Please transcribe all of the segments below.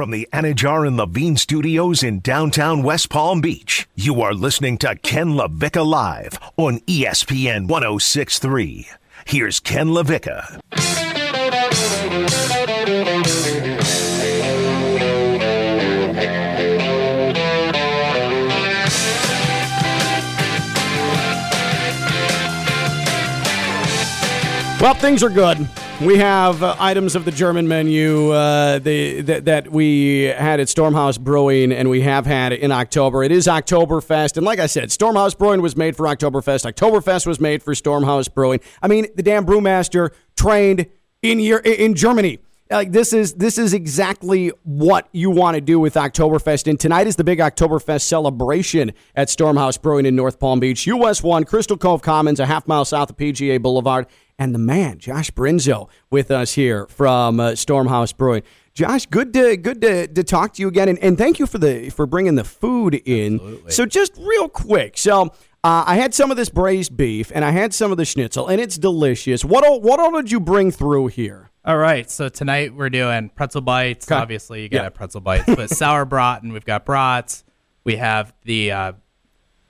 from the Anajar and Levine Studios in downtown West Palm Beach, you are listening to Ken LaVicka Live on ESPN 1063. Here's Ken LaVicka. Well, things are good. We have uh, items of the German menu uh, the, that, that we had at Stormhouse Brewing and we have had in October. It is Oktoberfest. And like I said, Stormhouse Brewing was made for Oktoberfest. Oktoberfest was made for Stormhouse Brewing. I mean, the damn brewmaster trained in, your, in Germany. Like this is this is exactly what you want to do with Oktoberfest. And tonight is the big Oktoberfest celebration at Stormhouse Brewing in North Palm Beach. US One, Crystal Cove Commons, a half mile south of PGA Boulevard and the man, Josh Brinzo, with us here from uh, Stormhouse Brewing. Josh, good to good to, to talk to you again, and, and thank you for the for bringing the food in. Absolutely. So just real quick, so uh, I had some of this braised beef, and I had some of the schnitzel, and it's delicious. What all, what all did you bring through here? All right, so tonight we're doing pretzel bites. Okay. Obviously, you got yeah. pretzel bites, but sauerbraten. We've got brats. We have the uh,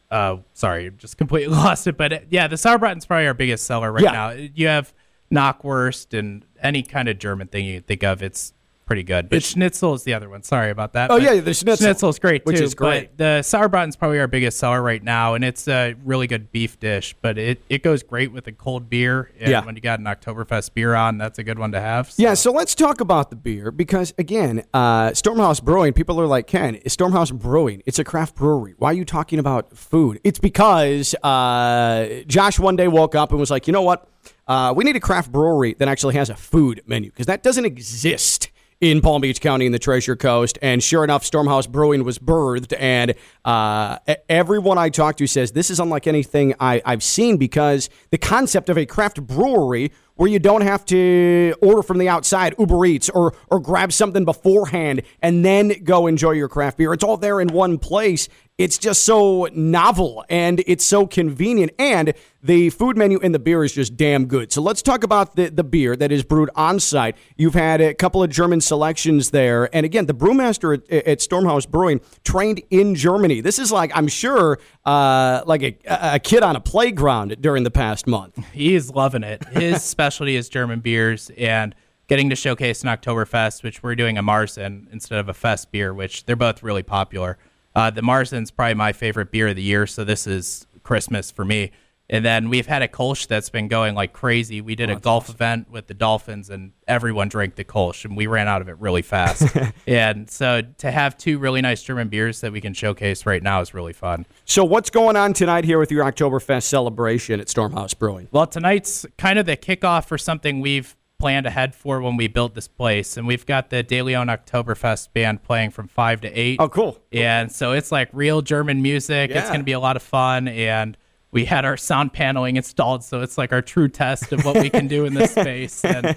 uh, sorry, just completely lost it. But uh, yeah, the sauerbraten's probably our biggest seller right yeah. now. You have knockwurst and any kind of German thing you think of. It's pretty good. But it's, schnitzel is the other one. Sorry about that. Oh yeah, the schnitzel. Schnitzel is great too. Which is great. But the sauerbraten is probably our biggest seller right now, and it's a really good beef dish. But it, it goes great with a cold beer. And yeah. When you got an Oktoberfest beer on, that's a good one to have. So. Yeah. So let's talk about the beer because again, uh, Stormhouse Brewing. People are like Ken. Stormhouse Brewing. It's a craft brewery. Why are you talking about food? It's because uh, Josh one day woke up and was like, you know what? Uh, we need a craft brewery that actually has a food menu because that doesn't exist in Palm Beach County in the Treasure Coast. And sure enough, Stormhouse Brewing was birthed. And uh, everyone I talked to says this is unlike anything I, I've seen because the concept of a craft brewery where you don't have to order from the outside, Uber Eats, or or grab something beforehand and then go enjoy your craft beer. It's all there in one place. It's just so novel and it's so convenient. And the food menu and the beer is just damn good. So let's talk about the, the beer that is brewed on site. You've had a couple of German selections there. And again, the brewmaster at, at Stormhouse Brewing trained in Germany. This is like, I'm sure, uh, like a, a kid on a playground during the past month. He's loving it. His specialty is German beers. And getting to showcase an Oktoberfest, which we're doing a Marzen instead of a Fest beer, which they're both really popular. Uh, the Marzen's probably my favorite beer of the year, so this is Christmas for me. And then we've had a Kolsch that's been going like crazy. We did oh, a golf awesome. event with the Dolphins, and everyone drank the Kolsch, and we ran out of it really fast. and so to have two really nice German beers that we can showcase right now is really fun. So what's going on tonight here with your Oktoberfest celebration at Stormhouse Brewing? Well, tonight's kind of the kickoff for something we've planned ahead for when we built this place. And we've got the De Leon Oktoberfest band playing from 5 to 8. Oh, cool. And so it's like real German music. Yeah. It's going to be a lot of fun. And we had our sound paneling installed. So it's like our true test of what we can do in this space. And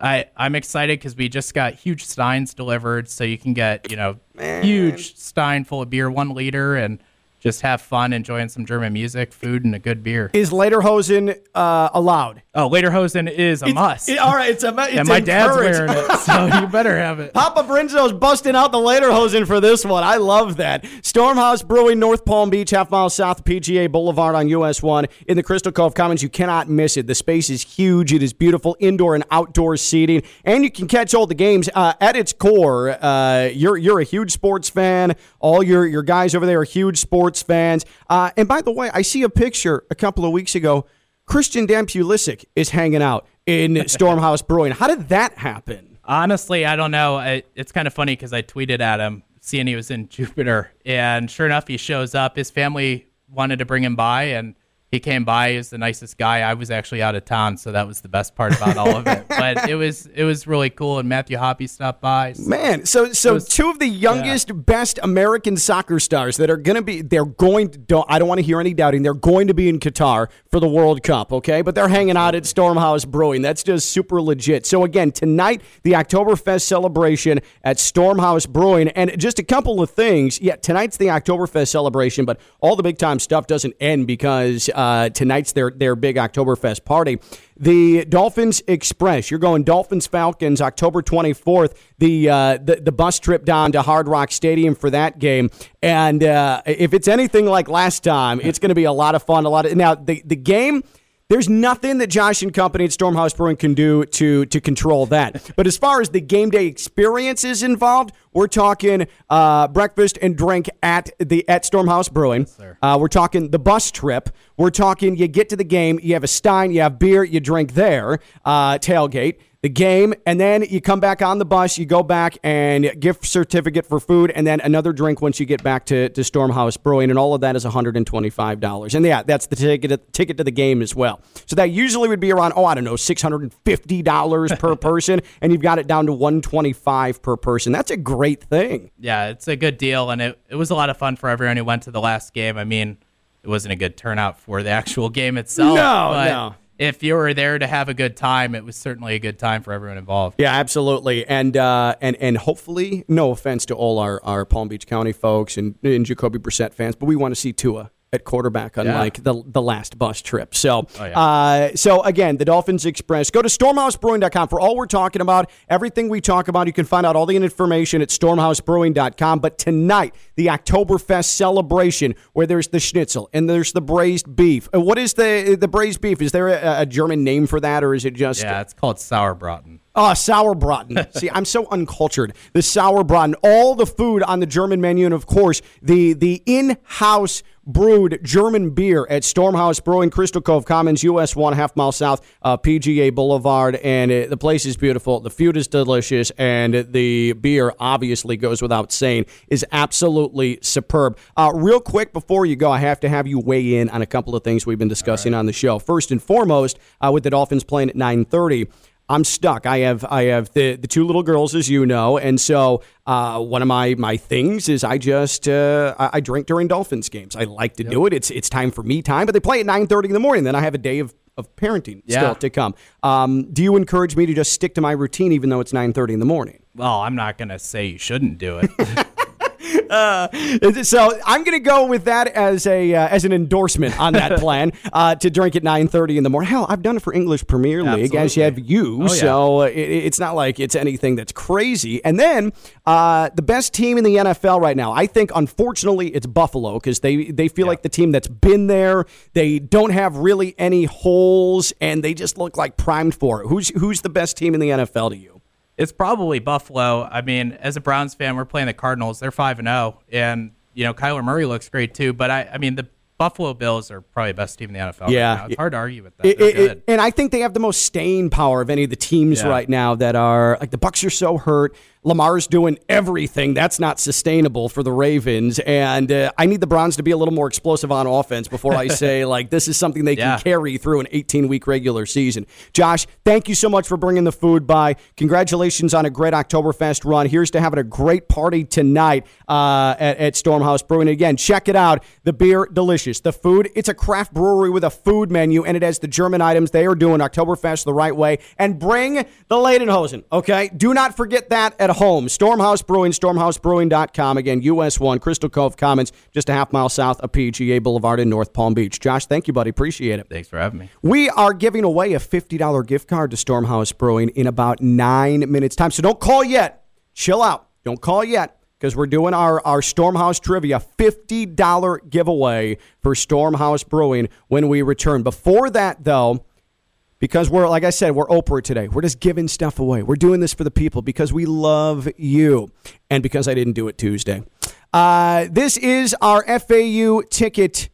I, I'm excited because we just got huge steins delivered. So you can get, you know, Man. huge stein full of beer, one liter. And just have fun enjoying some German music, food, and a good beer. Is Lederhosen uh, allowed? Oh, Lederhosen is a it's, must. It, all right, it's a it's Yeah, my dad's wearing it, so you better have it. Papa Brinzo's busting out the Lederhosen for this one. I love that. Stormhouse Brewing, North Palm Beach, half mile south of PGA Boulevard on US 1 in the Crystal Cove Commons. You cannot miss it. The space is huge. It is beautiful indoor and outdoor seating, and you can catch all the games. Uh, at its core, uh, you're you're a huge sports fan. All your your guys over there are huge sports sports fans. Uh, and by the way, I see a picture a couple of weeks ago. Christian Dan Pulisic is hanging out in Stormhouse Brewing. How did that happen? Honestly, I don't know. it's kind of funny because I tweeted at him, seeing he was in Jupiter, and sure enough, he shows up. His family wanted to bring him by, and he came by. He was the nicest guy. I was actually out of town, so that was the best part about all of it. but it was it was really cool. And Matthew Hoppe stopped by. So Man, so so was, two of the youngest, yeah. best American soccer stars that are going to be they're going to. Don't, I don't want to hear any doubting. They're going to be in Qatar for the World Cup. Okay, but they're hanging out at Stormhouse Brewing. That's just super legit. So again, tonight the Oktoberfest celebration at Stormhouse Brewing, and just a couple of things. Yeah, tonight's the Oktoberfest celebration, but all the big time stuff doesn't end because. Uh, uh, tonight's their their big Oktoberfest party. The Dolphins Express. You're going Dolphins Falcons October 24th. The uh, the, the bus trip down to Hard Rock Stadium for that game. And uh, if it's anything like last time, it's going to be a lot of fun. A lot of now the the game. There's nothing that Josh and company at Stormhouse Brewing can do to to control that. But as far as the game day experience is involved, we're talking uh, breakfast and drink at the at Stormhouse Brewing. Uh, we're talking the bus trip. We're talking you get to the game, you have a stein, you have beer, you drink there, uh, tailgate the game, and then you come back on the bus, you go back and gift certificate for food, and then another drink once you get back to, to Stormhouse Brewing, and all of that is $125. And yeah, that's the ticket ticket to the game as well. So that usually would be around, oh, I don't know, $650 per person, and you've got it down to 125 per person. That's a great thing. Yeah, it's a good deal, and it, it was a lot of fun for everyone who went to the last game. I mean, it wasn't a good turnout for the actual game itself. No, but no if you were there to have a good time, it was certainly a good time for everyone involved. Yeah, absolutely, and uh, and and hopefully, no offense to all our, our Palm Beach County folks and, and Jacoby Brissett fans, but we want to see Tua at quarterback, unlike yeah. the the last bus trip. So, oh, yeah. uh, so again, the Dolphins Express. Go to stormhousebrewing.com for all we're talking about. Everything we talk about, you can find out all the information at stormhousebrewing.com. But tonight, the Oktoberfest celebration, where there's the schnitzel and there's the braised beef. Uh, what is the the braised beef? Is there a, a German name for that, or is it just? Yeah, it's called sauerbraten. Oh, sauerbraten. See, I'm so uncultured. The sauerbraten, all the food on the German menu, and of course, the the in-house brewed German beer at Stormhouse Brewing, Crystal Cove Commons, US one half mile south, uh, PGA Boulevard, and it, the place is beautiful. The food is delicious, and the beer obviously goes without saying is absolutely superb. Uh, real quick before you go, I have to have you weigh in on a couple of things we've been discussing right. on the show. First and foremost, uh, with the Dolphins playing at 9:30. I'm stuck. I have I have the the two little girls, as you know, and so uh, one of my my things is I just uh, I, I, drink during Dolphins games. I like to yep. do it. It's it's time for me time, but they play at 9:30 in the morning. Then I have a day of of parenting yeah. still to come. Um, do you encourage me to just stick to my routine even though it's 9:30 in the morning? Well, I'm not going to say you shouldn't do it. Uh, so I'm going to go with that as a uh, as an endorsement on that plan uh, to drink at 9:30 in the morning. Hell, I've done it for English Premier League, Absolutely. as you have you. Oh, so it, it's not like it's anything that's crazy. And then uh, the best team in the NFL right now, I think, unfortunately, it's Buffalo because they they feel yeah. like the team that's been there. They don't have really any holes, and they just look like primed for it. Who's who's the best team in the NFL to you? It's probably Buffalo. I mean, as a Browns fan, we're playing the Cardinals. They're five and zero, oh, and you know Kyler Murray looks great too. But I, I mean, the Buffalo Bills are probably the best team in the NFL. Yeah, right it's hard to argue with that. It, it, and I think they have the most staying power of any of the teams yeah. right now that are like the Bucs are so hurt. Lamar's doing everything. That's not sustainable for the Ravens. And uh, I need the Browns to be a little more explosive on offense before I say, like, this is something they yeah. can carry through an 18 week regular season. Josh, thank you so much for bringing the food by. Congratulations on a great Oktoberfest run. Here's to having a great party tonight uh, at, at Stormhouse Brewing. Again, check it out. The beer, delicious. The food, it's a craft brewery with a food menu, and it has the German items. They are doing Oktoberfest the right way. And bring the Lederhosen, okay? Do not forget that at home. Stormhouse Brewing, stormhousebrewing.com. Again, US 1, Crystal Cove Commons, just a half mile south of PGA Boulevard in North Palm Beach. Josh, thank you, buddy. Appreciate it. Thanks for having me. We are giving away a $50 gift card to Stormhouse Brewing in about nine minutes' time. So don't call yet. Chill out. Don't call yet because we're doing our, our Stormhouse Trivia $50 giveaway for Stormhouse Brewing when we return. Before that, though, because we're like I said, we're Oprah today. We're just giving stuff away. We're doing this for the people because we love you, and because I didn't do it Tuesday. Uh, this is our FAU ticket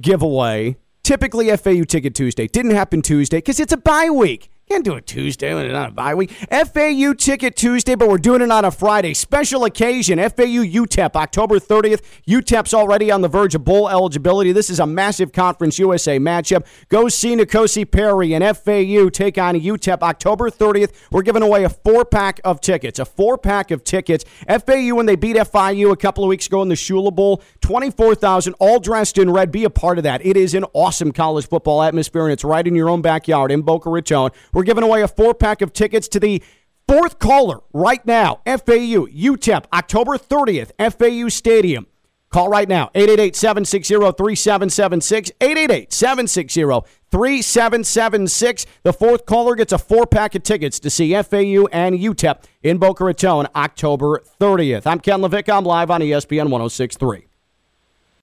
giveaway. Typically, FAU ticket Tuesday didn't happen Tuesday because it's a bye week. Can't do it Tuesday when it's not a bye week. FAU ticket Tuesday, but we're doing it on a Friday. Special occasion, FAU UTEP, October 30th. UTEP's already on the verge of bowl eligibility. This is a massive Conference USA matchup. Go see N'Kosi Perry and FAU take on UTEP October 30th. We're giving away a four pack of tickets. A four pack of tickets. FAU, when they beat FIU a couple of weeks ago in the Shula Bowl, 24,000, all dressed in red. Be a part of that. It is an awesome college football atmosphere, and it's right in your own backyard in Boca Raton. We're giving away a four pack of tickets to the fourth caller right now. FAU, UTEP, October 30th, FAU Stadium. Call right now 888 760 3776. 888 760 3776. The fourth caller gets a four pack of tickets to see FAU and UTEP in Boca Raton October 30th. I'm Ken LaVicka. I'm live on ESPN 1063.